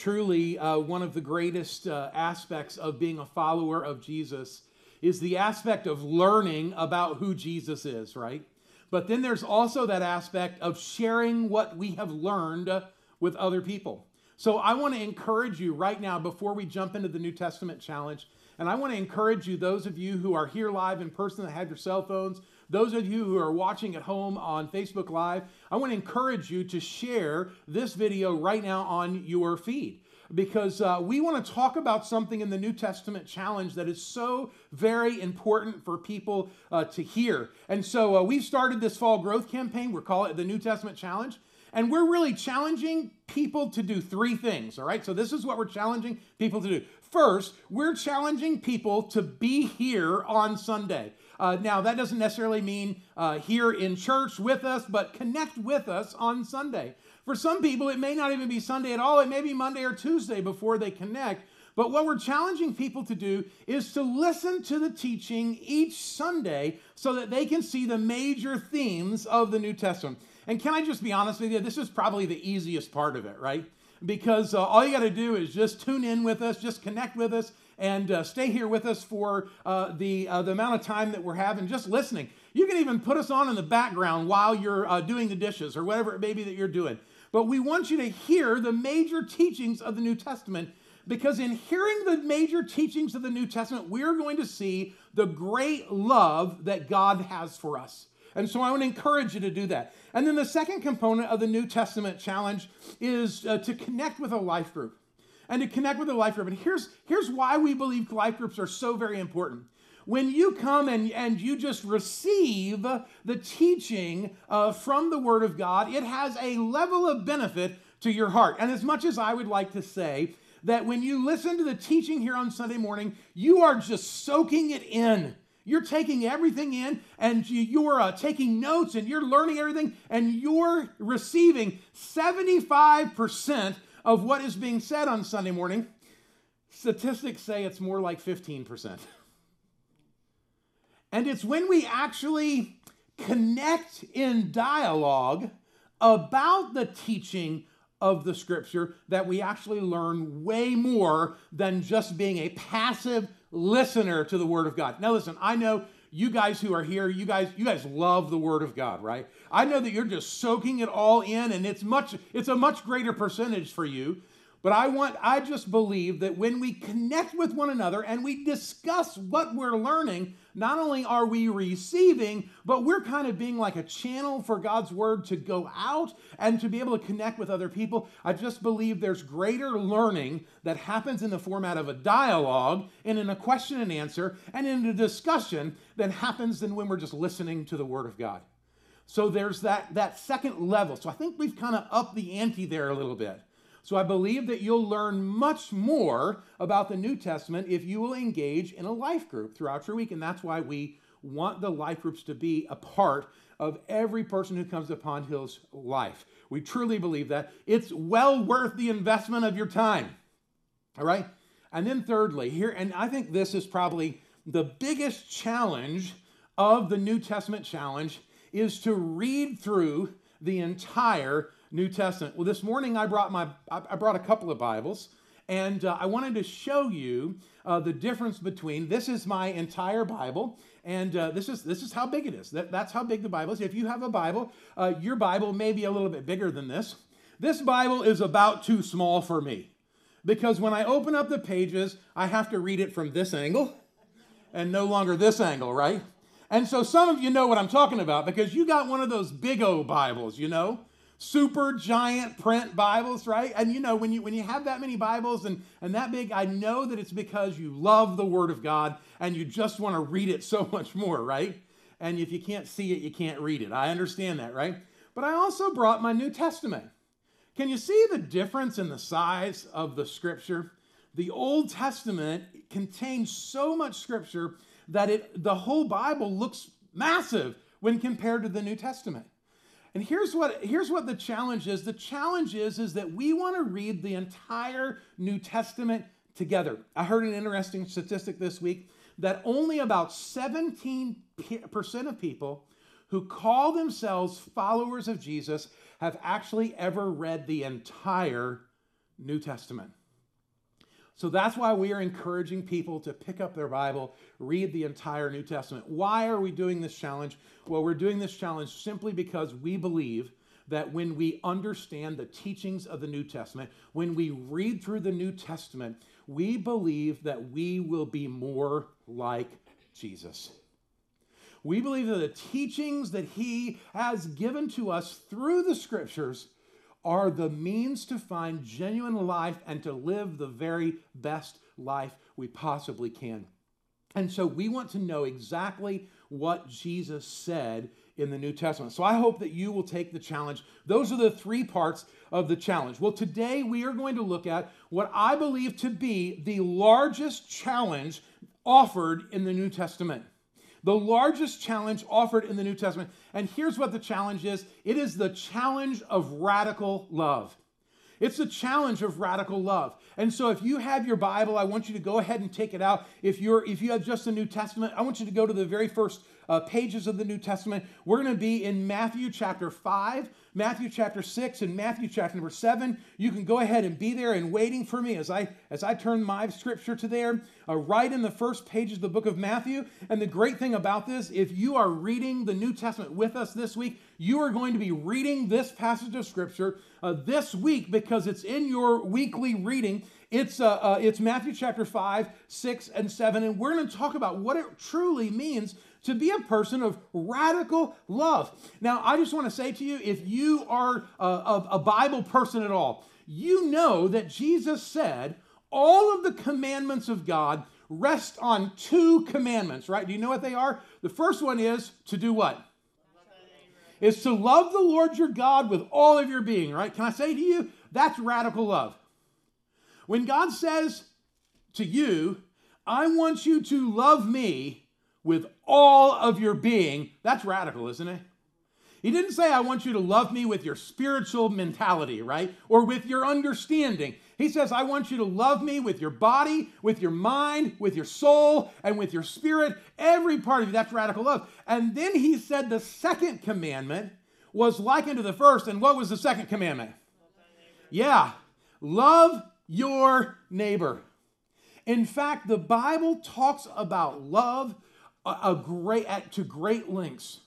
truly uh, one of the greatest uh, aspects of being a follower of Jesus is the aspect of learning about who Jesus is, right? But then there's also that aspect of sharing what we have learned with other people. So I want to encourage you right now before we jump into the New Testament challenge. And I want to encourage you, those of you who are here live in person that have your cell phones, those of you who are watching at home on Facebook Live, I want to encourage you to share this video right now on your feed because uh, we want to talk about something in the New Testament challenge that is so very important for people uh, to hear. And so uh, we've started this fall growth campaign. We're calling it the New Testament Challenge. And we're really challenging people to do three things, all right? So this is what we're challenging people to do. First, we're challenging people to be here on Sunday. Uh, now, that doesn't necessarily mean uh, here in church with us, but connect with us on Sunday. For some people, it may not even be Sunday at all. It may be Monday or Tuesday before they connect. But what we're challenging people to do is to listen to the teaching each Sunday so that they can see the major themes of the New Testament. And can I just be honest with you? This is probably the easiest part of it, right? Because uh, all you got to do is just tune in with us, just connect with us, and uh, stay here with us for uh, the, uh, the amount of time that we're having just listening. You can even put us on in the background while you're uh, doing the dishes or whatever it may be that you're doing. But we want you to hear the major teachings of the New Testament because in hearing the major teachings of the New Testament, we're going to see the great love that God has for us. And so I want to encourage you to do that. And then the second component of the New Testament challenge is uh, to connect with a life group and to connect with a life group. And here's, here's why we believe life groups are so very important. When you come and, and you just receive the teaching uh, from the Word of God, it has a level of benefit to your heart. And as much as I would like to say that when you listen to the teaching here on Sunday morning, you are just soaking it in. You're taking everything in and you're uh, taking notes and you're learning everything and you're receiving 75% of what is being said on Sunday morning, statistics say it's more like 15%. And it's when we actually connect in dialogue about the teaching of the scripture that we actually learn way more than just being a passive listener to the word of God. Now listen, I know you guys who are here, you guys you guys love the word of God, right? I know that you're just soaking it all in and it's much it's a much greater percentage for you. But I want I just believe that when we connect with one another and we discuss what we're learning, not only are we receiving, but we're kind of being like a channel for God's word to go out and to be able to connect with other people. I just believe there's greater learning that happens in the format of a dialogue and in a question and answer and in a discussion that happens than when we're just listening to the word of God. So there's that, that second level. So I think we've kind of upped the ante there a little bit. So I believe that you'll learn much more about the New Testament if you will engage in a life group throughout your week. And that's why we want the life groups to be a part of every person who comes to Pond Hill's life. We truly believe that. It's well worth the investment of your time. All right? And then, thirdly, here, and I think this is probably the biggest challenge of the New Testament challenge, is to read through the entire New Testament. Well, this morning I brought my I brought a couple of Bibles, and uh, I wanted to show you uh, the difference between this is my entire Bible, and uh, this is this is how big it is. That, that's how big the Bible is. If you have a Bible, uh, your Bible may be a little bit bigger than this. This Bible is about too small for me because when I open up the pages, I have to read it from this angle and no longer this angle, right? And so some of you know what I'm talking about because you got one of those big O Bibles, you know? Super giant print Bibles, right? And you know, when you when you have that many Bibles and, and that big, I know that it's because you love the Word of God and you just want to read it so much more, right? And if you can't see it, you can't read it. I understand that, right? But I also brought my New Testament. Can you see the difference in the size of the scripture? The Old Testament contains so much scripture that it the whole Bible looks massive when compared to the New Testament. And here's what, here's what the challenge is. The challenge is, is that we want to read the entire New Testament together. I heard an interesting statistic this week that only about 17% of people who call themselves followers of Jesus have actually ever read the entire New Testament. So that's why we are encouraging people to pick up their Bible, read the entire New Testament. Why are we doing this challenge? Well, we're doing this challenge simply because we believe that when we understand the teachings of the New Testament, when we read through the New Testament, we believe that we will be more like Jesus. We believe that the teachings that he has given to us through the scriptures are the means to find genuine life and to live the very best life we possibly can. And so we want to know exactly what Jesus said in the New Testament. So I hope that you will take the challenge. Those are the three parts of the challenge. Well, today we are going to look at what I believe to be the largest challenge offered in the New Testament. The largest challenge offered in the New Testament. And here's what the challenge is it is the challenge of radical love. It's a challenge of radical love. And so if you have your Bible, I want you to go ahead and take it out. If you're if you have just the New Testament, I want you to go to the very first uh, pages of the New Testament. We're going to be in Matthew chapter 5, Matthew chapter 6, and Matthew chapter number 7. You can go ahead and be there and waiting for me as I as I turn my scripture to there, uh, right in the first pages of the book of Matthew. And the great thing about this, if you are reading the New Testament with us this week, you are going to be reading this passage of scripture uh, this week because it's in your weekly reading. It's, uh, uh, it's Matthew chapter 5, 6, and 7, and we're going to talk about what it truly means to be a person of radical love. Now, I just want to say to you if you are a, a, Bible person at all, you know that Jesus said all of the commandments of God rest on two commandments, right? Do you know what they are? The first one is to do what? Is to love the Lord your God with all of your being, right? Can I say to you, that's radical love. When God says to you, I want you to love me with all of your being, that's radical, isn't it? He didn't say, I want you to love me with your spiritual mentality, right? Or with your understanding. He says, I want you to love me with your body, with your mind, with your soul, and with your spirit, every part of you. That's radical love. And then he said the second commandment was likened to the first. And what was the second commandment? Yeah, love your neighbor. In fact, the Bible talks about love a, great at, to great lengths.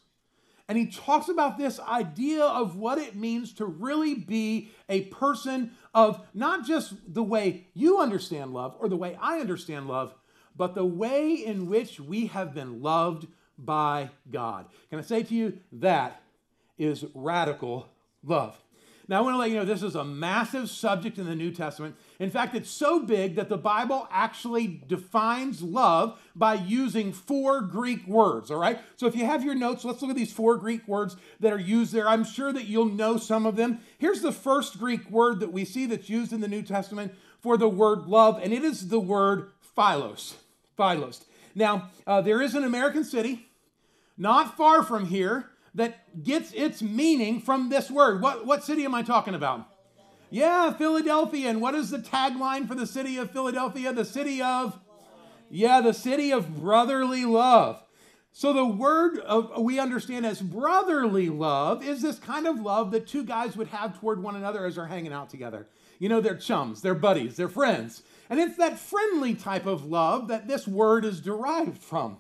And he talks about this idea of what it means to really be a person of not just the way you understand love or the way I understand love, but the way in which we have been loved by God. Can I say to you, that is radical love. Now, I want to let you know this is a massive subject in the New Testament. In fact, it's so big that the Bible actually defines love by using four Greek words, all right? So if you have your notes, let's look at these four Greek words that are used there. I'm sure that you'll know some of them. Here's the first Greek word that we see that's used in the New Testament for the word love, and it is the word philos. Philos. Now, uh, there is an American city not far from here that gets its meaning from this word. What, what city am I talking about? Yeah, Philadelphia. And what is the tagline for the city of Philadelphia? The city of, yeah, the city of brotherly love. So the word of, we understand as brotherly love is this kind of love that two guys would have toward one another as they're hanging out together. You know, they're chums, they're buddies, they're friends. And it's that friendly type of love that this word is derived from.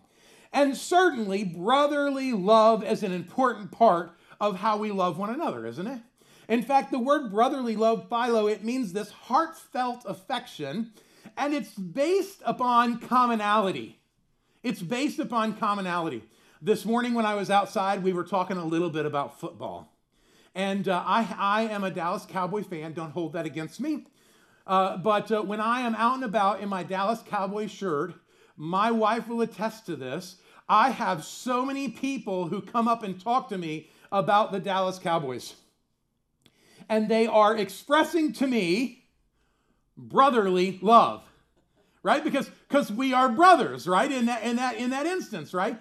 And certainly, brotherly love is an important part of how we love one another, isn't it? In fact, the word brotherly love, philo, it means this heartfelt affection, and it's based upon commonality. It's based upon commonality. This morning, when I was outside, we were talking a little bit about football. And uh, I, I am a Dallas Cowboy fan. Don't hold that against me. Uh, but uh, when I am out and about in my Dallas Cowboy shirt, my wife will attest to this. I have so many people who come up and talk to me about the Dallas Cowboys. And they are expressing to me brotherly love. Right? Because because we are brothers, right? In that in that in that instance, right?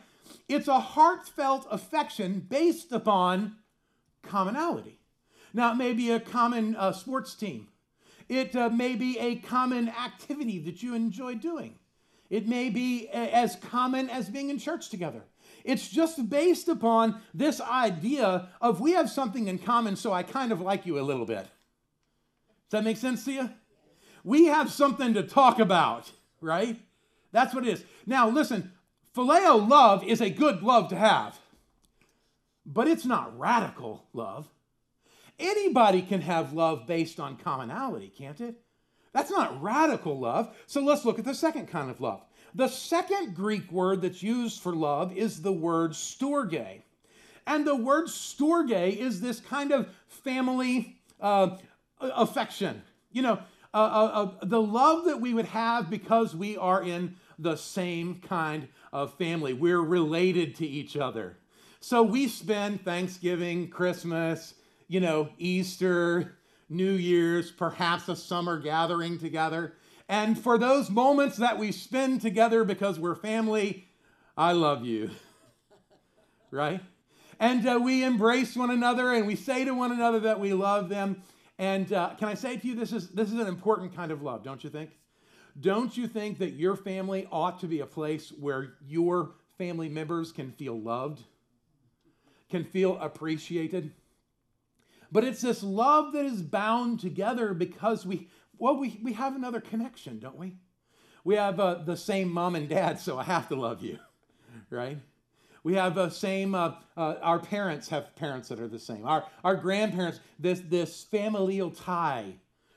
It's a heartfelt affection based upon commonality. Now, it may be a common uh, sports team. It uh, may be a common activity that you enjoy doing. It may be as common as being in church together. It's just based upon this idea of we have something in common, so I kind of like you a little bit. Does that make sense to you? we have something to talk about, right? That's what it is. Now, listen, phileo love is a good love to have, but it's not radical love. Anybody can have love based on commonality, can't it? That's not radical love. So let's look at the second kind of love. The second Greek word that's used for love is the word storge. And the word storge is this kind of family uh, affection. You know, uh, uh, uh, the love that we would have because we are in the same kind of family. We're related to each other. So we spend Thanksgiving, Christmas, you know, Easter, New Year's, perhaps a summer gathering together. And for those moments that we spend together because we're family, I love you. right? And uh, we embrace one another and we say to one another that we love them. And uh, can I say to you, this is, this is an important kind of love, don't you think? Don't you think that your family ought to be a place where your family members can feel loved, can feel appreciated? But it's this love that is bound together because we, well, we, we have another connection, don't we? We have uh, the same mom and dad, so I have to love you, right? We have the same, uh, uh, our parents have parents that are the same. Our, our grandparents, this, this familial tie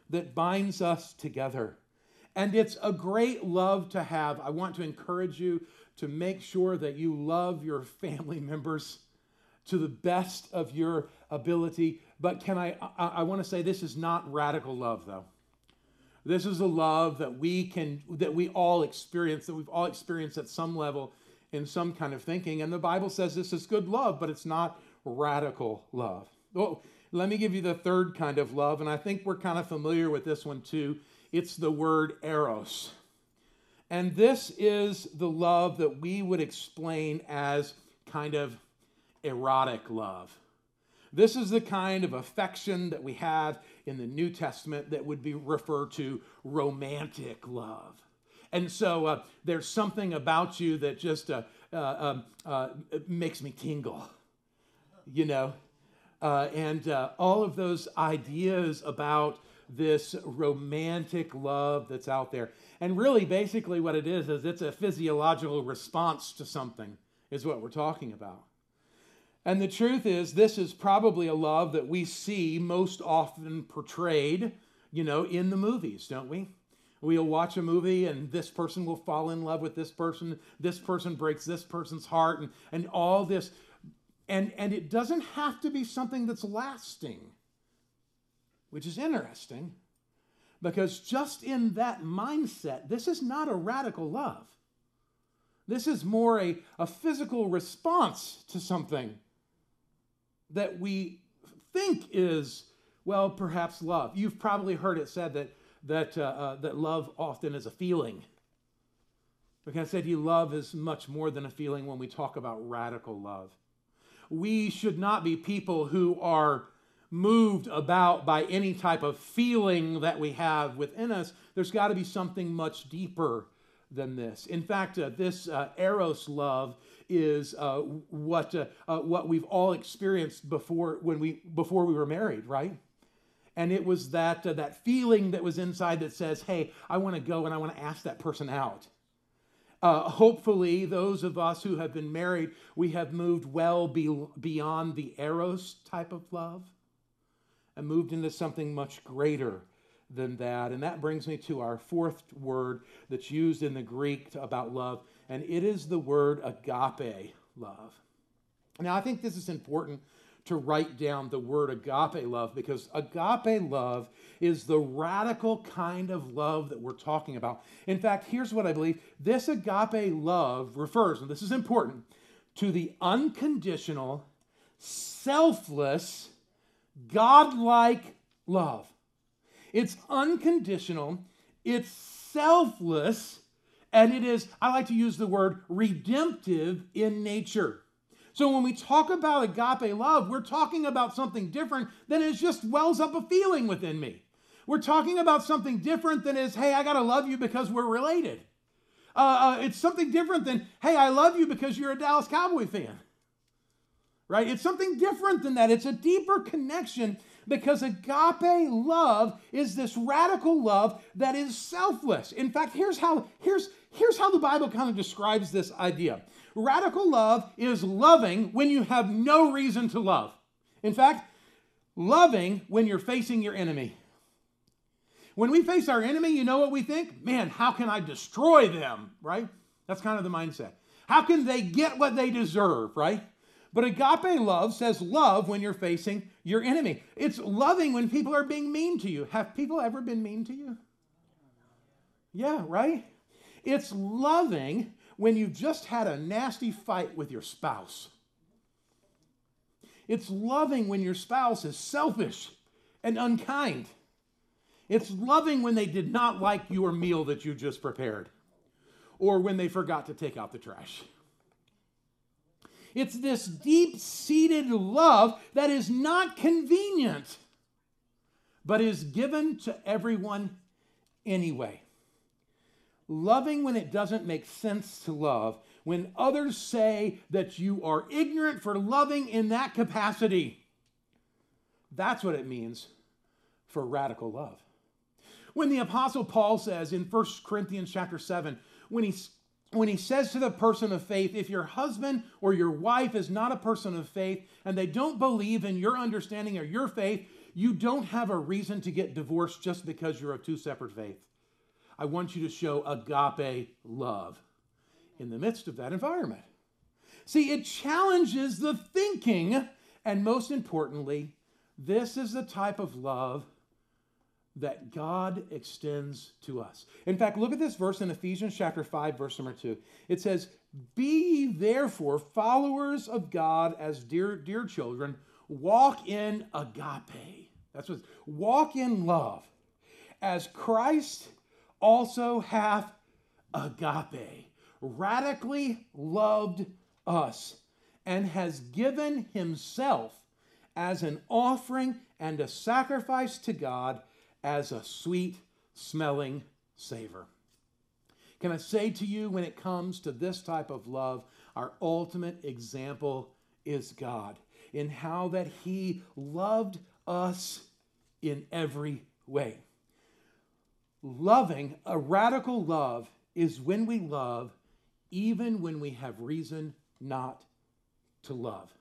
that binds us together. And it's a great love to have. I want to encourage you to make sure that you love your family members to the best of your ability. But can I, I, I want to say this is not radical love, though. This is a love that we can, that we all experience, that we've all experienced at some level in some kind of thinking. And the Bible says this is good love, but it's not radical love. Well, let me give you the third kind of love, and I think we're kind of familiar with this one too. It's the word eros. And this is the love that we would explain as kind of erotic love. This is the kind of affection that we have in the New Testament that would be referred to romantic love. And so uh, there's something about you that just uh, uh, um, uh makes me tingle, you know? Uh, and uh, all of those ideas about this romantic love that's out there. And really, basically, what it is, is it's a physiological response to something, is what we're talking about. And the truth is, this is probably a love that we see most often portrayed, you know, in the movies, don't we? We'll watch a movie and this person will fall in love with this person. This person breaks this person's heart and, and all this. And, and it doesn't have to be something that's lasting, which is interesting because just in that mindset, this is not a radical love. This is more a, a physical response to something that we think is, well, perhaps love. You've probably heard it said that that, uh, uh, that love often is a feeling. Like I said, you love is much more than a feeling when we talk about radical love. We should not be people who are moved about by any type of feeling that we have within us. There's got to be something much deeper than this. In fact, uh, this uh, eros love is uh, what uh, uh, what we've all experienced before when we before we were married, right? and it was that uh, that feeling that was inside that says hey i want to go and i want to ask that person out hopefully those of us who have been married we have moved well be- beyond the eros type of love and moved into something much greater than that and that brings me to our fourth word that's used in the greek about love and it is the word agape love now i think this is important to write down the word agape love because agape love is the radical kind of love that we're talking about. In fact, here's what I believe this agape love refers, and this is important, to the unconditional, selfless, godlike love. It's unconditional, it's selfless, and it is, I like to use the word redemptive in nature. So when we talk about agape love, we're talking about something different than it just wells up a feeling within me. We're talking about something different than is, hey, I got to love you because we're related. Uh, uh, it's something different than, hey, I love you because you're a Dallas Cowboy fan. Right? It's something different than that. It's a deeper connection Because agape love is this radical love that is selfless. In fact, here's how, here's, here's how the Bible kind of describes this idea radical love is loving when you have no reason to love. In fact, loving when you're facing your enemy. When we face our enemy, you know what we think? Man, how can I destroy them, right? That's kind of the mindset. How can they get what they deserve, right? But agape love says love when you're facing your enemy. It's loving when people are being mean to you. Have people ever been mean to you? Yeah, right? It's loving when you've just had a nasty fight with your spouse. It's loving when your spouse is selfish and unkind. It's loving when they did not like your meal that you just prepared or when they forgot to take out the trash. It's this deep seated love that is not convenient, but is given to everyone anyway. Loving when it doesn't make sense to love, when others say that you are ignorant for loving in that capacity. That's what it means for radical love. When the apostle Paul says in 1 Corinthians chapter 7, when he when he says to the person of faith, if your husband or your wife is not a person of faith and they don't believe in your understanding or your faith, you don't have a reason to get divorced just because you're of two separate faiths. I want you to show agape love in the midst of that environment. See, it challenges the thinking, and most importantly, this is the type of love that God extends to us. In fact, look at this verse in Ephesians chapter 5, verse number 2. It says, Be ye therefore followers of God as dear, dear children, walk in agape. That's what walk in love, as Christ also hath agape, radically loved us, and has given himself as an offering and a sacrifice to God as a sweet smelling savor. Can I say to you, when it comes to this type of love, our ultimate example is God in how that He loved us in every way. Loving, a radical love, is when we love even when we have reason not to love.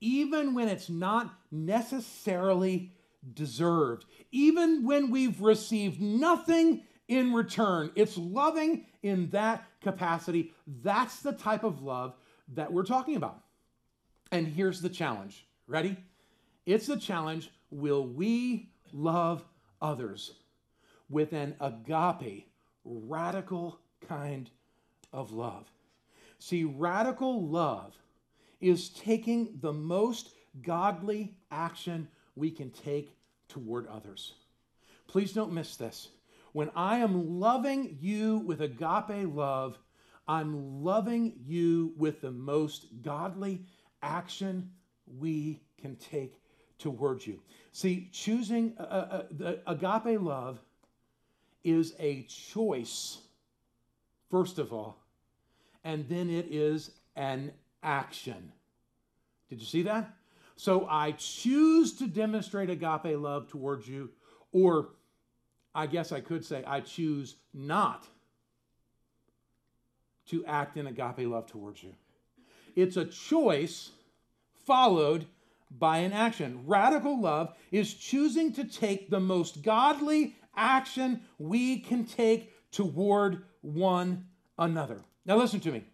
Even when it's not necessarily deserved, even when we've received nothing in return. It's loving in that capacity. That's the type of love that we're talking about. And here's the challenge. Ready? It's the challenge will we love others with an agape, radical kind of love? See, radical love is taking the most godly action we can take toward others. Please don't miss this. When I am loving you with agape love, I'm loving you with the most godly action we can take towards you. See, choosing uh, uh, the agape love is a choice, first of all, and then it is an action. Did you see that? So I choose to demonstrate agape love towards you, or I guess I could say I choose not to act in agape love towards you. It's a choice followed by an action. Radical love is choosing to take the most godly action we can take toward one another. Now, listen to me.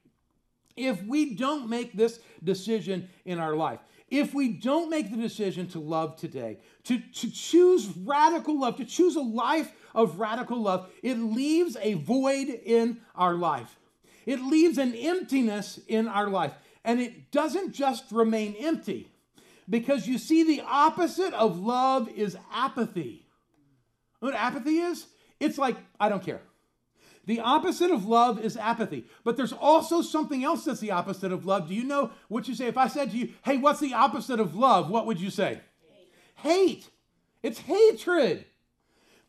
If we don't make this decision in our life, if we don't make the decision to love today, to, to choose radical love, to choose a life of radical love, it leaves a void in our life. It leaves an emptiness in our life. And it doesn't just remain empty, because you see, the opposite of love is apathy. What apathy is? It's like, I don't care. The opposite of love is apathy. But there's also something else that's the opposite of love. Do you know what you say? If I said to you, hey, what's the opposite of love? What would you say? Hate. hate. It's hatred.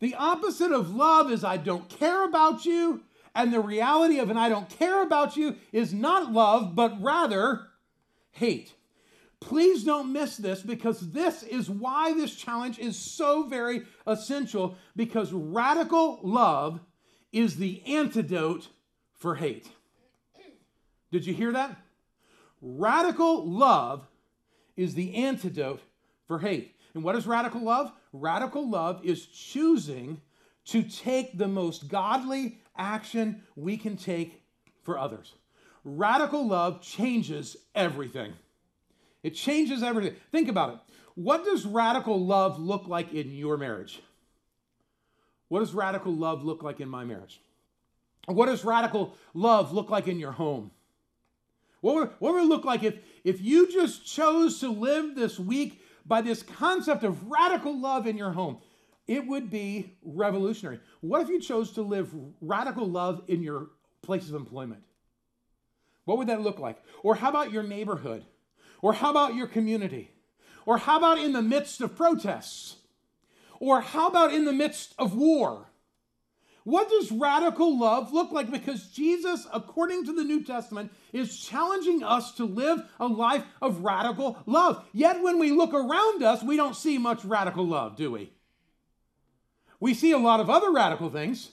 The opposite of love is I don't care about you. And the reality of an I don't care about you is not love, but rather hate. Please don't miss this because this is why this challenge is so very essential because radical love is the antidote for hate. Did you hear that? Radical love is the antidote for hate. And what is radical love? Radical love is choosing to take the most godly action we can take for others. Radical love changes everything. It changes everything. Think about it. What does radical love look like in your marriage? What does radical love look like in my marriage? What does radical love look like in your home? What would, what would it look like if, if you just chose to live this week by this concept of radical love in your home? It would be revolutionary. What if you chose to live radical love in your place of employment? What would that look like? Or how about your neighborhood? Or how about your community? Or how about in the midst of protests? Or how about in the midst of war? What does radical love look like? Because Jesus, according to the New Testament, is challenging us to live a life of radical love. Yet when we look around us, we don't see much radical love, do we? We see a lot of other radical things,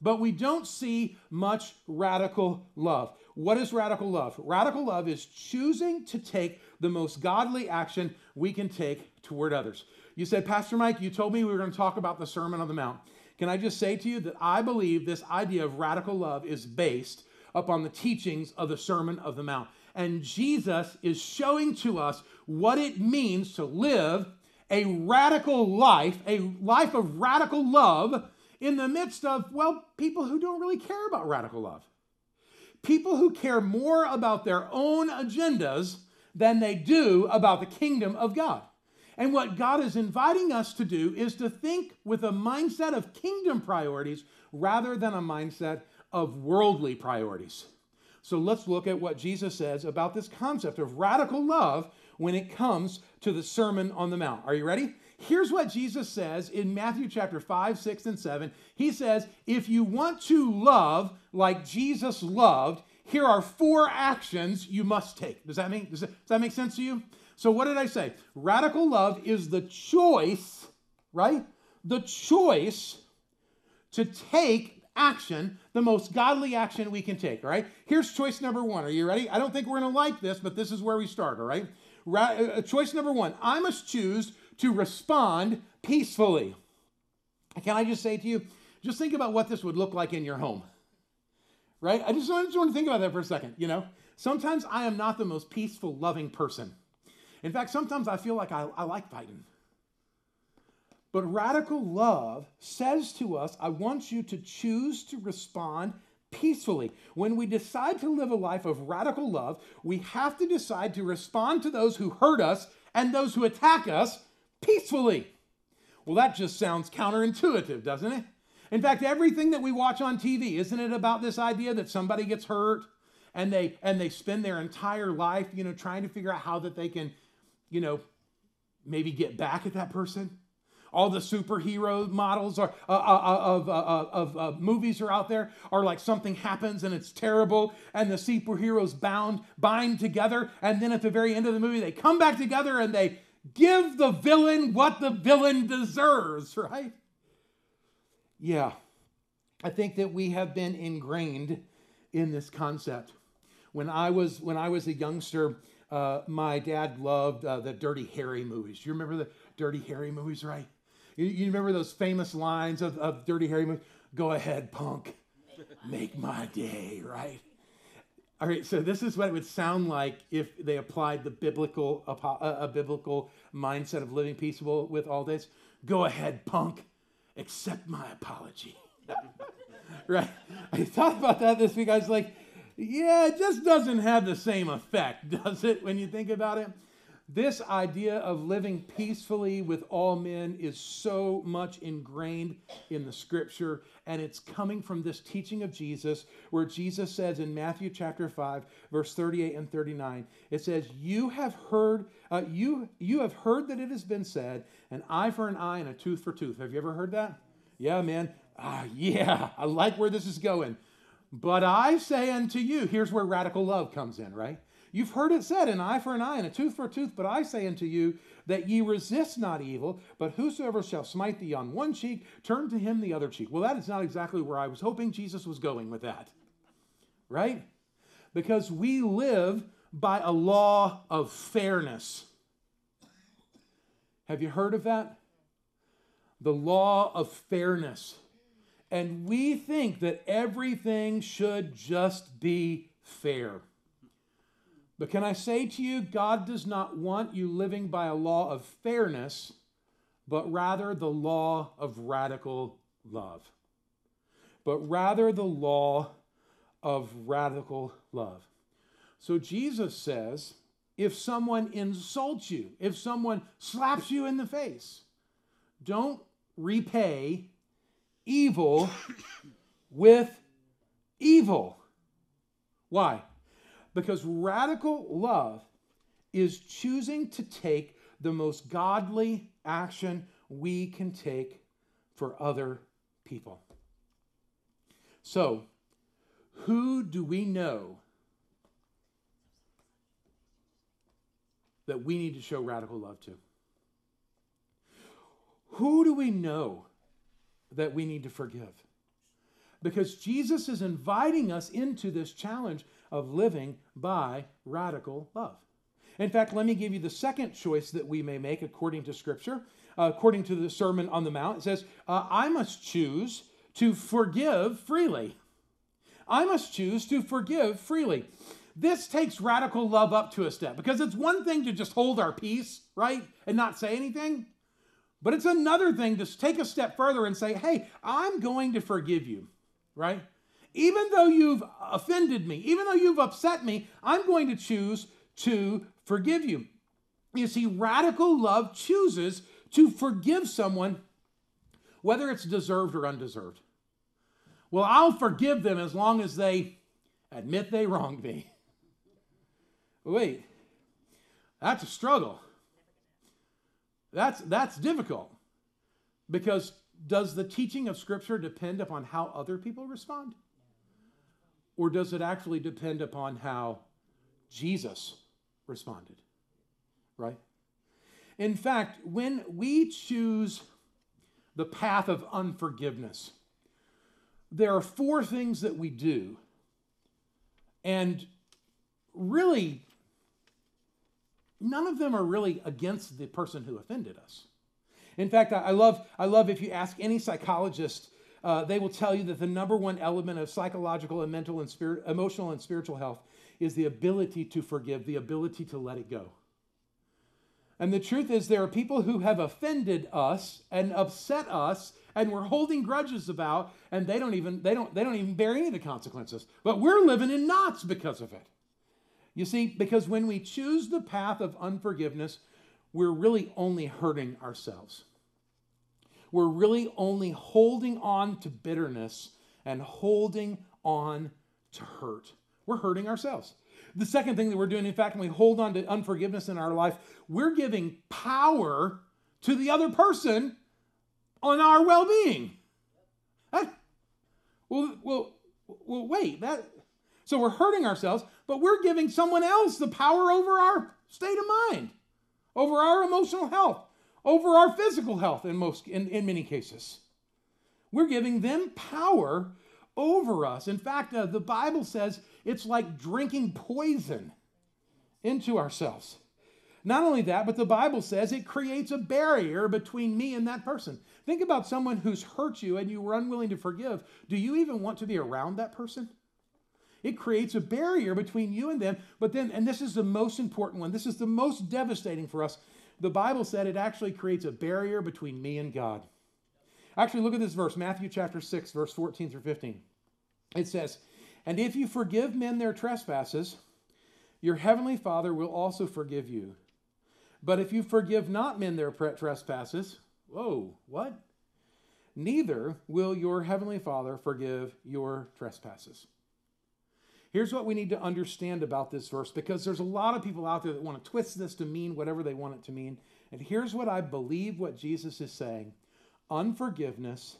but we don't see much radical love. What is radical love? Radical love is choosing to take the most godly action we can take toward others. You said, Pastor Mike, you told me we were going to talk about the Sermon on the Mount. Can I just say to you that I believe this idea of radical love is based upon the teachings of the Sermon of the Mount. And Jesus is showing to us what it means to live a radical life, a life of radical love in the midst of, well, people who don't really care about radical love. People who care more about their own agendas than they do about the kingdom of God. And what God is inviting us to do is to think with a mindset of kingdom priorities rather than a mindset of worldly priorities. So let's look at what Jesus says about this concept of radical love when it comes to the Sermon on the Mount. Are you ready? Here's what Jesus says in Matthew chapter 5, 6, and 7. He says, If you want to love like Jesus loved, here are four actions you must take. Does that, make, does that, does that make sense to you? So, what did I say? Radical love is the choice, right? The choice to take action, the most godly action we can take, all right? Here's choice number one. Are you ready? I don't think we're going to like this, but this is where we start, all right? Ra- uh, uh, choice number one I must choose to respond peacefully. Can I just say to you, just think about what this would look like in your home, right? I just, I just want to think about that for a second, you know? Sometimes I am not the most peaceful, loving person. In fact, sometimes I feel like I, I like fighting. But radical love says to us, I want you to choose to respond peacefully. When we decide to live a life of radical love, we have to decide to respond to those who hurt us and those who attack us peacefully. Well, that just sounds counterintuitive, doesn't it? In fact, everything that we watch on TV, isn't it about this idea that somebody gets hurt and they and they spend their entire life, you know, trying to figure out how that they can you know, maybe get back at that person. All the superhero models are, uh, uh, uh of, uh, uh, of uh, movies are out there are like something happens and it's terrible, and the superheroes bound bind together, and then at the very end of the movie they come back together and they give the villain what the villain deserves, right? Yeah, I think that we have been ingrained in this concept. When I was when I was a youngster, uh, my dad loved uh, the Dirty Harry movies. Do you remember the Dirty Harry movies, right? You, you remember those famous lines of, of Dirty Harry movies? Go ahead, punk. Make my day, right? All right, so this is what it would sound like if they applied the biblical a, a biblical mindset of living peaceable with all this. Go ahead, punk. Accept my apology. right? I thought about that this week. I was like, yeah, it just doesn't have the same effect, does it, when you think about it? This idea of living peacefully with all men is so much ingrained in the scripture, and it's coming from this teaching of Jesus, where Jesus says in Matthew chapter 5, verse 38 and 39, it says, You have heard, uh, you, you have heard that it has been said, an eye for an eye and a tooth for tooth. Have you ever heard that? Yeah, man. Ah, yeah, I like where this is going. But I say unto you, here's where radical love comes in, right? You've heard it said, an eye for an eye and a tooth for a tooth, but I say unto you that ye resist not evil, but whosoever shall smite thee on one cheek, turn to him the other cheek. Well, that is not exactly where I was hoping Jesus was going with that, right? Because we live by a law of fairness. Have you heard of that? The law of fairness. And we think that everything should just be fair. But can I say to you, God does not want you living by a law of fairness, but rather the law of radical love. But rather the law of radical love. So Jesus says, if someone insults you, if someone slaps you in the face, don't repay evil with evil. Why? Because radical love is choosing to take the most godly action we can take for other people. So, who do we know that we need to show radical love to? Who do we know that we need to forgive? Because Jesus is inviting us into this challenge of living by radical love. In fact, let me give you the second choice that we may make according to Scripture. Uh, according to the Sermon on the Mount, it says, uh, I must choose to forgive freely. I must choose to forgive freely. This takes radical love up to a step because it's one thing to just hold our peace, right, and not say anything. But it's another thing to take a step further and say, hey, I'm going to forgive you, right? Even though you've offended me, even though you've upset me, I'm going to choose to forgive you. You see, radical love chooses to forgive someone, whether it's deserved or undeserved. Well, I'll forgive them as long as they admit they wronged me. Wait, that's a struggle. That's, that's difficult because does the teaching of Scripture depend upon how other people respond? Or does it actually depend upon how Jesus responded? Right? In fact, when we choose the path of unforgiveness, there are four things that we do. And really, none of them are really against the person who offended us. In fact, I love, I love if you ask any psychologist uh, they will tell you that the number one element of psychological and mental and spirit, emotional and spiritual health is the ability to forgive, the ability to let it go. And the truth is, there are people who have offended us and upset us, and we're holding grudges about, and they don't even they don't they don't even bear any of the consequences. But we're living in knots because of it. You see, because when we choose the path of unforgiveness, we're really only hurting ourselves we're really only holding on to bitterness and holding on to hurt. We're hurting ourselves. The second thing that we're doing, in fact, when we hold on to unforgiveness in our life, we're giving power to the other person on our well being. Well, well, well, wait, that. So we're hurting ourselves, but we're giving someone else the power over our state of mind, over our emotional health, over our physical health in most in, in many cases. We're giving them power over us. In fact, uh, the Bible says it's like drinking poison into ourselves. Not only that, but the Bible says it creates a barrier between me and that person. Think about someone who's hurt you and you were unwilling to forgive. Do you even want to be around that person? It creates a barrier between you and them. But then, and this is the most important one, this is the most devastating for us, the Bible said it actually creates a barrier between me and God. Actually, look at this verse, Matthew chapter 6, verse 14 through 15. It says, And if you forgive men their trespasses, your heavenly Father will also forgive you. But if you forgive not men their trespasses, whoa, what? Neither will your heavenly Father forgive your trespasses. Here's what we need to understand about this verse because there's a lot of people out there that want to twist this to mean whatever they want it to mean. And here's what I believe what Jesus is saying unforgiveness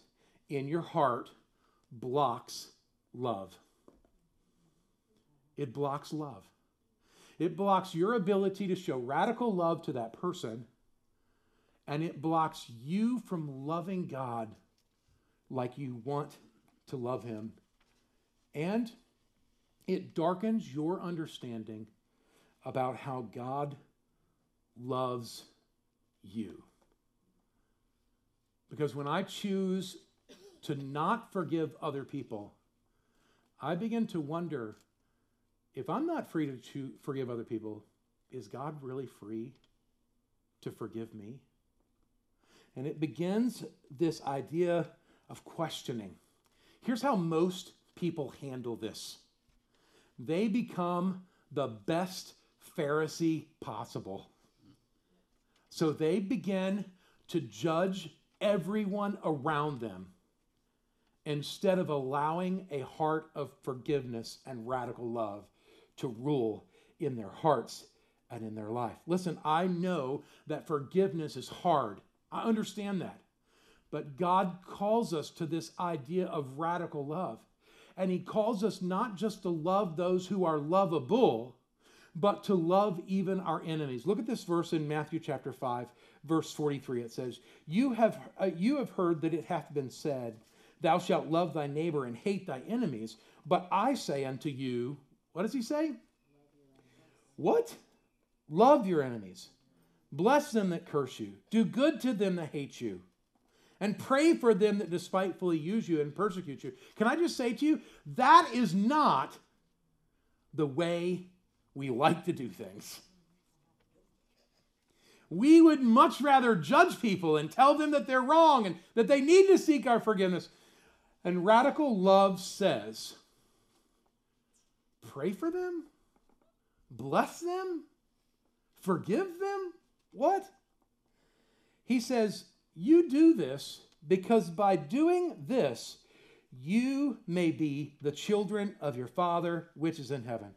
in your heart blocks love. It blocks love. It blocks your ability to show radical love to that person, and it blocks you from loving God like you want to love Him. And it darkens your understanding about how God loves you. Because when I choose to not forgive other people, I begin to wonder if I'm not free to forgive other people, is God really free to forgive me? And it begins this idea of questioning. Here's how most people handle this they become the best Pharisee possible. So they begin to judge everyone around them instead of allowing a heart of forgiveness and radical love to rule in their hearts and in their life. Listen, I know that forgiveness is hard. I understand that. But God calls us to this idea of radical love. And He calls us not just to love those who are lovable, but to love even our enemies. Look at this verse in Matthew chapter 5, verse 43. It says, You have, uh, you have heard that it hath been said, Thou shalt love thy neighbor and hate thy enemies. But I say unto you, what does he say? What? Love your enemies. Bless them that curse you. Do good to them that hate you. And pray for them that despitefully use you and persecute you. Can I just say to you, that is not the way we like to do things. We would much rather judge people and tell them that they're wrong and that they need to seek our forgiveness. And radical love says, pray for them, bless them, forgive them. What? He says, You do this because by doing this, you may be the children of your Father which is in heaven.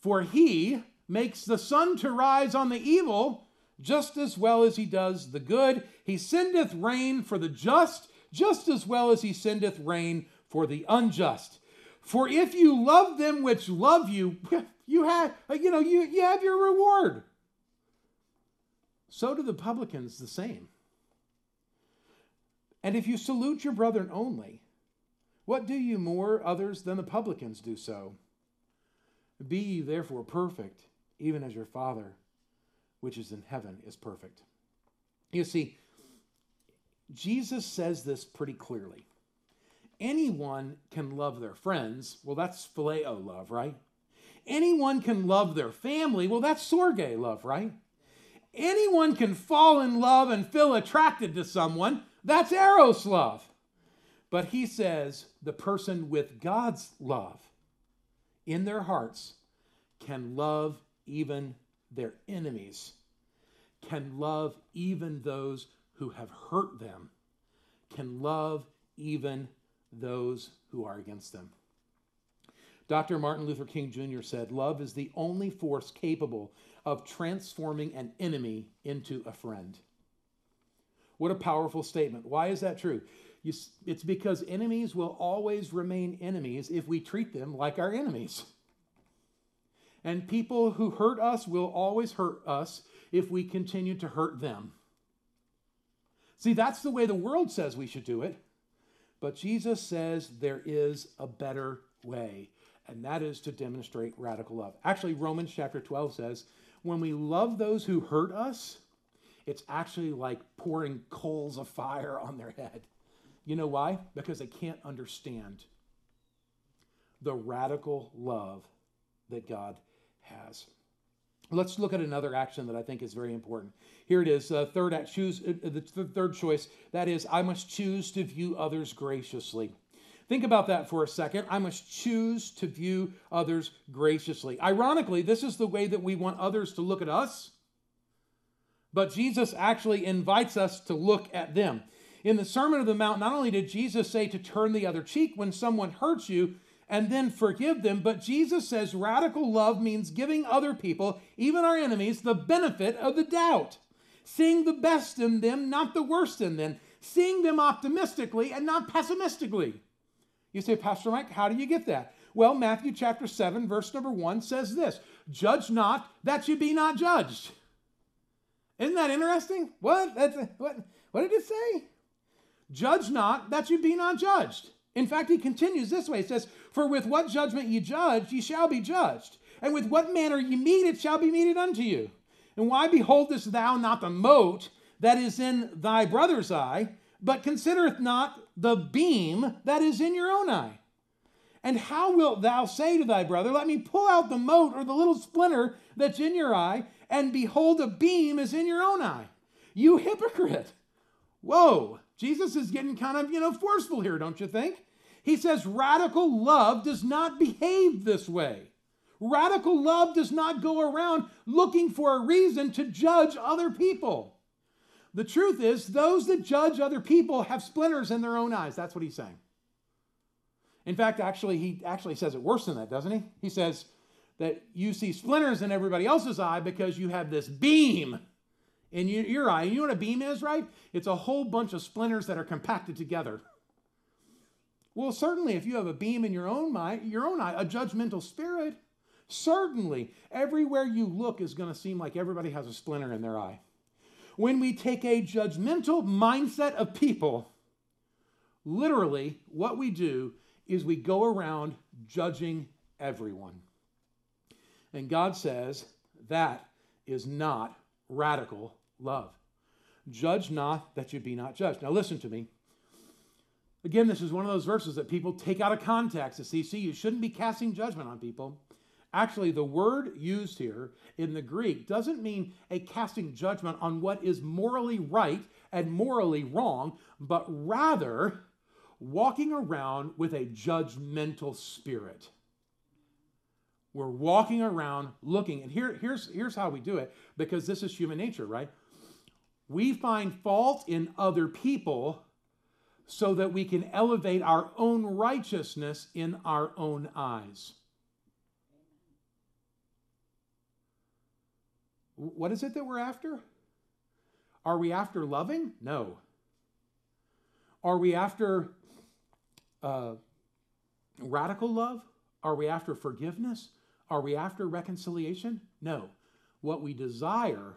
For he makes the sun to rise on the evil just as well as he does the good. He sendeth rain for the just just as well as he sendeth rain for the unjust. For if you love them which love you, you have, you know, you, you have your reward. So do the publicans the same. And if you salute your brethren only, what do you more others than the publicans do so? Be ye therefore perfect, even as your Father, which is in heaven, is perfect. You see, Jesus says this pretty clearly. Anyone can love their friends. Well, that's phileo love, right? Anyone can love their family. Well, that's storge love, right? Anyone can fall in love and feel attracted to someone. That's eros love. But he says the person with God's love in their hearts can love even their enemies, can love even those who have hurt them can love even those who are against them. Dr. Martin Luther King Jr. said, Love is the only force capable of transforming an enemy into a friend. What a powerful statement. Why is that true? You, it's because enemies will always remain enemies if we treat them like our enemies. And people who hurt us will always hurt us if we continue to hurt them. See, that's the way the world says we should do it. But Jesus says there is a better way, and that is to demonstrate radical love. Actually, Romans chapter 12 says, when we love those who hurt us, it's actually like pouring coals of fire on their head. You know why? Because they can't understand the radical love that God has. Let's look at another action that I think is very important. Here it is, uh, third at choose uh, the third choice. That is, I must choose to view others graciously. Think about that for a second. I must choose to view others graciously. Ironically, this is the way that we want others to look at us, but Jesus actually invites us to look at them. In the Sermon of the Mount, not only did Jesus say to turn the other cheek when someone hurts you, and then forgive them. But Jesus says radical love means giving other people, even our enemies, the benefit of the doubt, seeing the best in them, not the worst in them, seeing them optimistically and not pessimistically. You say, Pastor Mike, how do you get that? Well, Matthew chapter 7, verse number 1 says this Judge not that you be not judged. Isn't that interesting? What? That's a, what? What did it say? Judge not that you be not judged. In fact, he continues this way. He says, For with what judgment ye judge, ye shall be judged. And with what manner ye mete, it shall be meted unto you. And why beholdest thou not the mote that is in thy brother's eye, but considereth not the beam that is in your own eye? And how wilt thou say to thy brother, Let me pull out the mote or the little splinter that's in your eye, and behold, a beam is in your own eye? You hypocrite. Whoa, Jesus is getting kind of, you know, forceful here, don't you think? He says radical love does not behave this way. Radical love does not go around looking for a reason to judge other people. The truth is, those that judge other people have splinters in their own eyes. That's what he's saying. In fact, actually, he actually says it worse than that, doesn't he? He says that you see splinters in everybody else's eye because you have this beam in your eye. You know what a beam is, right? It's a whole bunch of splinters that are compacted together. Well, certainly, if you have a beam in your own mind, your own eye, a judgmental spirit, certainly everywhere you look is going to seem like everybody has a splinter in their eye. When we take a judgmental mindset of people, literally what we do is we go around judging everyone. And God says that is not radical love. Judge not that you be not judged. Now, listen to me. Again, this is one of those verses that people take out of context to see, see, you shouldn't be casting judgment on people. Actually, the word used here in the Greek doesn't mean a casting judgment on what is morally right and morally wrong, but rather walking around with a judgmental spirit. We're walking around looking, and here, here's, here's how we do it because this is human nature, right? We find fault in other people so that we can elevate our own righteousness in our own eyes. What is it that we're after? Are we after loving? No. Are we after uh, radical love? Are we after forgiveness? Are we after reconciliation? No. What we desire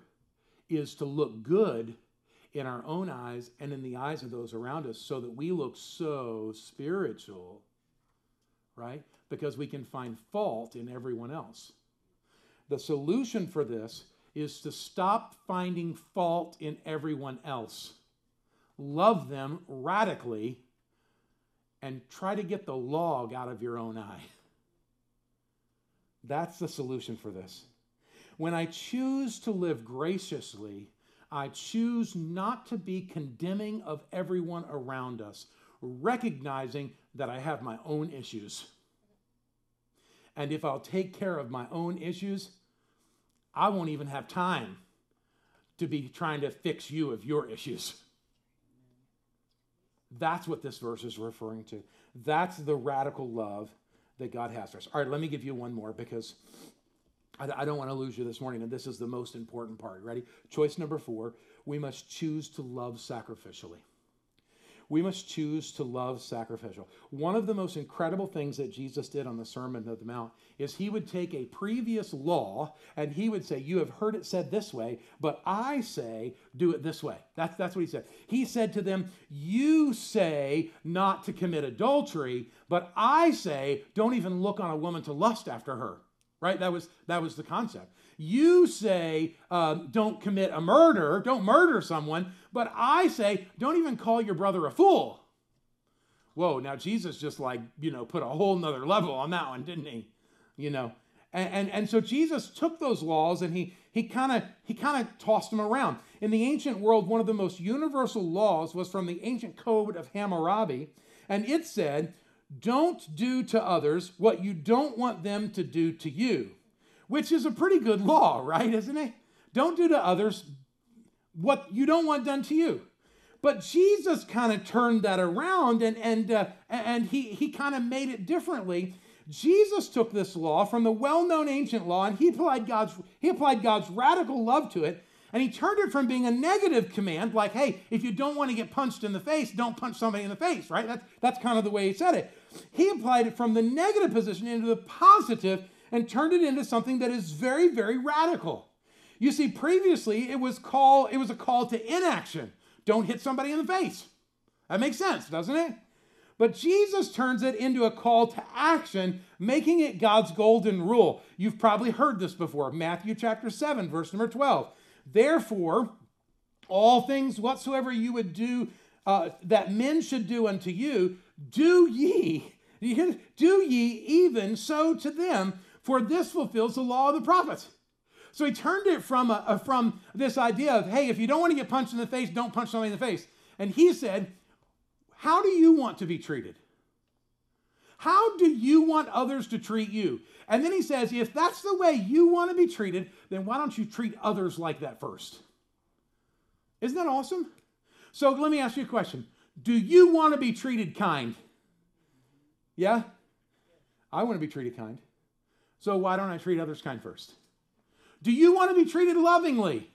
is to look good in our own eyes and in the eyes of those around us so that we look so spiritual, right? Because we can find fault in everyone else. The solution for this is to stop finding fault in everyone else, love them radically, and try to get the log out of your own eye. That's the solution for this. When I choose to live graciously, I choose not to be condemning of everyone around us, recognizing that I have my own issues. And if I'll take care of my own issues, I won't even have time to be trying to fix you of your issues. That's what this verse is referring to. That's the radical love that God has for us. All right, let me give you one more because I, I don't want to lose you this morning, and this is the most important part. Ready? Choice number four we must choose to love sacrificially we must choose to love sacrificial. One of the most incredible things that Jesus did on the Sermon of the Mount is he would take a previous law and he would say, You have heard it said this way, but I say, do it this way. That's, that's what he said. He said to them, You say not to commit adultery, but I say, don't even look on a woman to lust after her. Right? That was, that was the concept. You say, um, don't commit a murder, don't murder someone, but I say, don't even call your brother a fool. Whoa, now Jesus just like, you know, put a whole nother level on that one, didn't he? You know, and, and, and so Jesus took those laws and he he kind of he kind of tossed them around. In the ancient world, one of the most universal laws was from the ancient code of Hammurabi, and it said, "Don't do to others what you don't want them to do to you." Which is a pretty good law, right? Isn't it? Don't do to others what you don't want done to you. But Jesus kind of turned that around and, and, uh, and he, he kind of made it differently. Jesus took this law from the well known ancient law and he applied, God's, he applied God's radical love to it. And he turned it from being a negative command, like, hey, if you don't want to get punched in the face, don't punch somebody in the face, right? That's, that's kind of the way he said it. He applied it from the negative position into the positive and turned it into something that is very, very radical. You see, previously it was call it was a call to inaction. Don't hit somebody in the face. That makes sense, doesn't it? But Jesus turns it into a call to action, making it God's golden rule. You've probably heard this before. Matthew chapter 7, verse number 12. Therefore, all things whatsoever you would do uh, that men should do unto you, do ye, do ye even so to them, for this fulfills the law of the prophets. So he turned it from, a, a, from this idea of, hey, if you don't want to get punched in the face, don't punch somebody in the face. And he said, how do you want to be treated? How do you want others to treat you? And then he says, if that's the way you want to be treated, then why don't you treat others like that first? Isn't that awesome? So let me ask you a question Do you want to be treated kind? Yeah? I want to be treated kind. So why don't I treat others kind first? Do you want to be treated lovingly?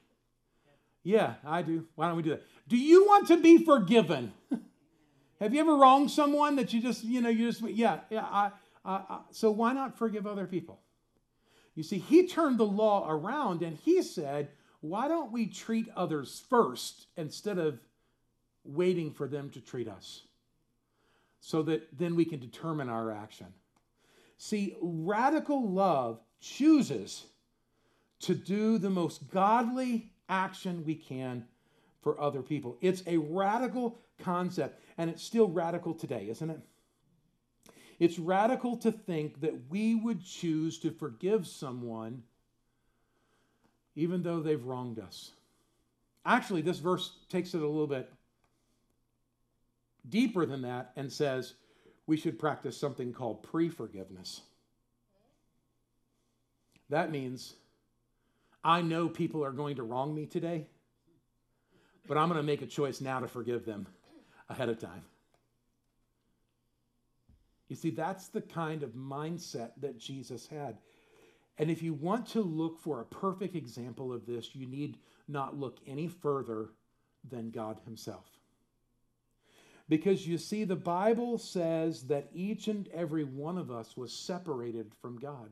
Yeah, I do. Why don't we do that? Do you want to be forgiven? Have you ever wronged someone that you just, you know, you just, yeah, yeah, I, I, I, so why not forgive other people? You see, he turned the law around and he said, why don't we treat others first instead of waiting for them to treat us? So that then we can determine our action. See, radical love chooses to do the most godly action we can for other people. It's a radical concept, and it's still radical today, isn't it? It's radical to think that we would choose to forgive someone even though they've wronged us. Actually, this verse takes it a little bit deeper than that and says we should practice something called pre forgiveness. That means I know people are going to wrong me today, but I'm going to make a choice now to forgive them ahead of time. You see, that's the kind of mindset that Jesus had. And if you want to look for a perfect example of this, you need not look any further than God Himself. Because you see, the Bible says that each and every one of us was separated from God.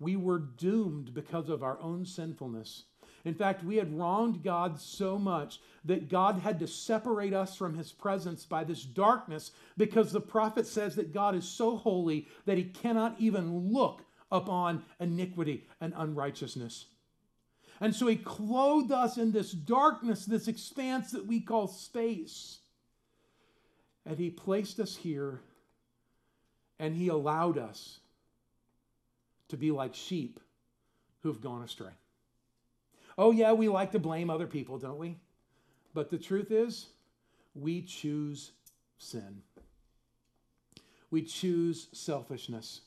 We were doomed because of our own sinfulness. In fact, we had wronged God so much that God had to separate us from his presence by this darkness because the prophet says that God is so holy that he cannot even look upon iniquity and unrighteousness. And so he clothed us in this darkness, this expanse that we call space. And he placed us here and he allowed us to be like sheep who've gone astray. Oh, yeah, we like to blame other people, don't we? But the truth is, we choose sin. We choose selfishness.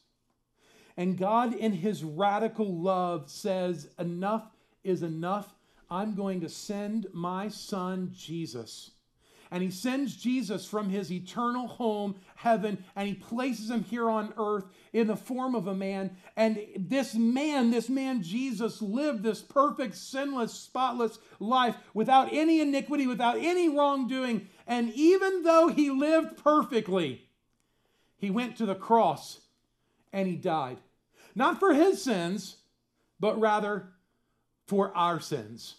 And God, in his radical love, says, Enough is enough. I'm going to send my son, Jesus and he sends Jesus from his eternal home, heaven, and he places him here on earth in the form of a man. And this man, this man Jesus, lived this perfect, sinless, spotless life without any iniquity, without any wrongdoing. And even though he lived perfectly, he went to the cross and he died. Not for his sins, but rather for our sins.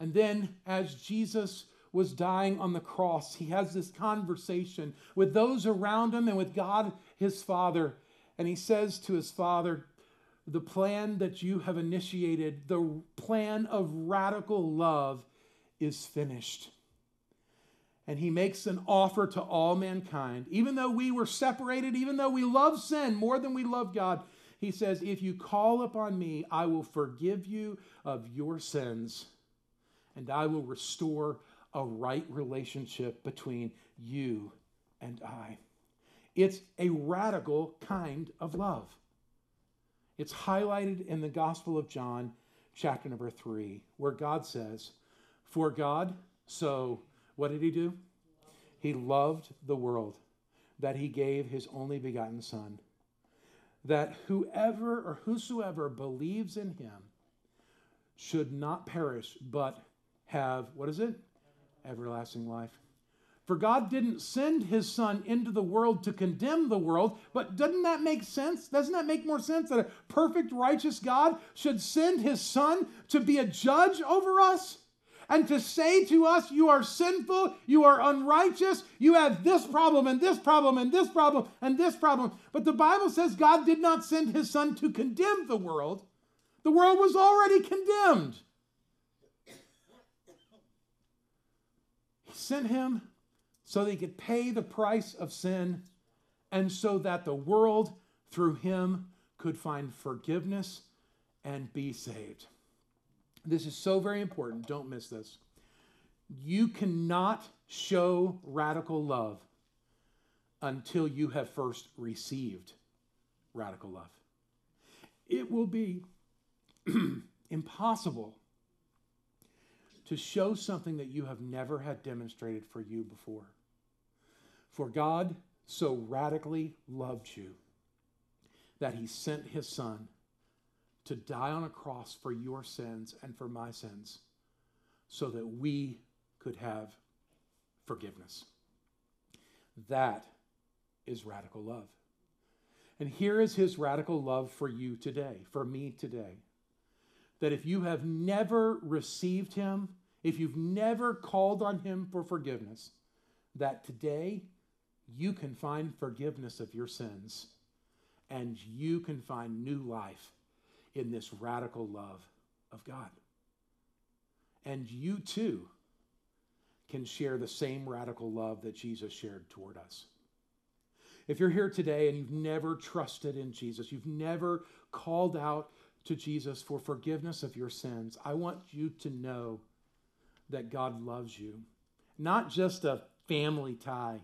And then, as Jesus was dying on the cross, he has this conversation with those around him and with God, his Father. And he says to his Father, The plan that you have initiated, the plan of radical love, is finished. And he makes an offer to all mankind. Even though we were separated, even though we love sin more than we love God, he says, If you call upon me, I will forgive you of your sins and I will restore a right relationship between you and I. It's a radical kind of love. It's highlighted in the Gospel of John, chapter number three, where God says, For God, so what did he do? He loved the world that he gave his only begotten Son, that whoever or whosoever believes in him should not perish, but have, what is it? Everlasting life. For God didn't send his son into the world to condemn the world, but doesn't that make sense? Doesn't that make more sense that a perfect, righteous God should send his son to be a judge over us? And to say to us, you are sinful, you are unrighteous, you have this problem and this problem and this problem and this problem. But the Bible says God did not send his son to condemn the world, the world was already condemned. Sent him so that he could pay the price of sin and so that the world through him could find forgiveness and be saved. This is so very important. Don't miss this. You cannot show radical love until you have first received radical love. It will be impossible to show something that you have never had demonstrated for you before. For God so radically loved you that he sent his son to die on a cross for your sins and for my sins so that we could have forgiveness. That is radical love. And here is his radical love for you today, for me today. That if you have never received him, if you've never called on him for forgiveness, that today you can find forgiveness of your sins and you can find new life in this radical love of God. And you too can share the same radical love that Jesus shared toward us. If you're here today and you've never trusted in Jesus, you've never called out to Jesus for forgiveness of your sins, I want you to know that God loves you. Not just a family tie,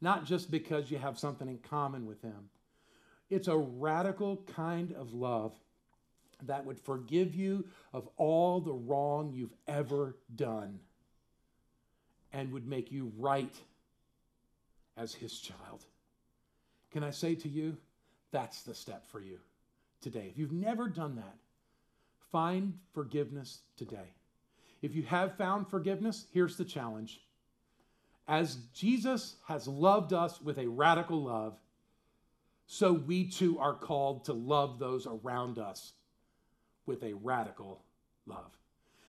not just because you have something in common with Him. It's a radical kind of love that would forgive you of all the wrong you've ever done and would make you right as His child. Can I say to you, that's the step for you today. If you've never done that, find forgiveness today. If you have found forgiveness, here's the challenge. As Jesus has loved us with a radical love, so we too are called to love those around us with a radical love.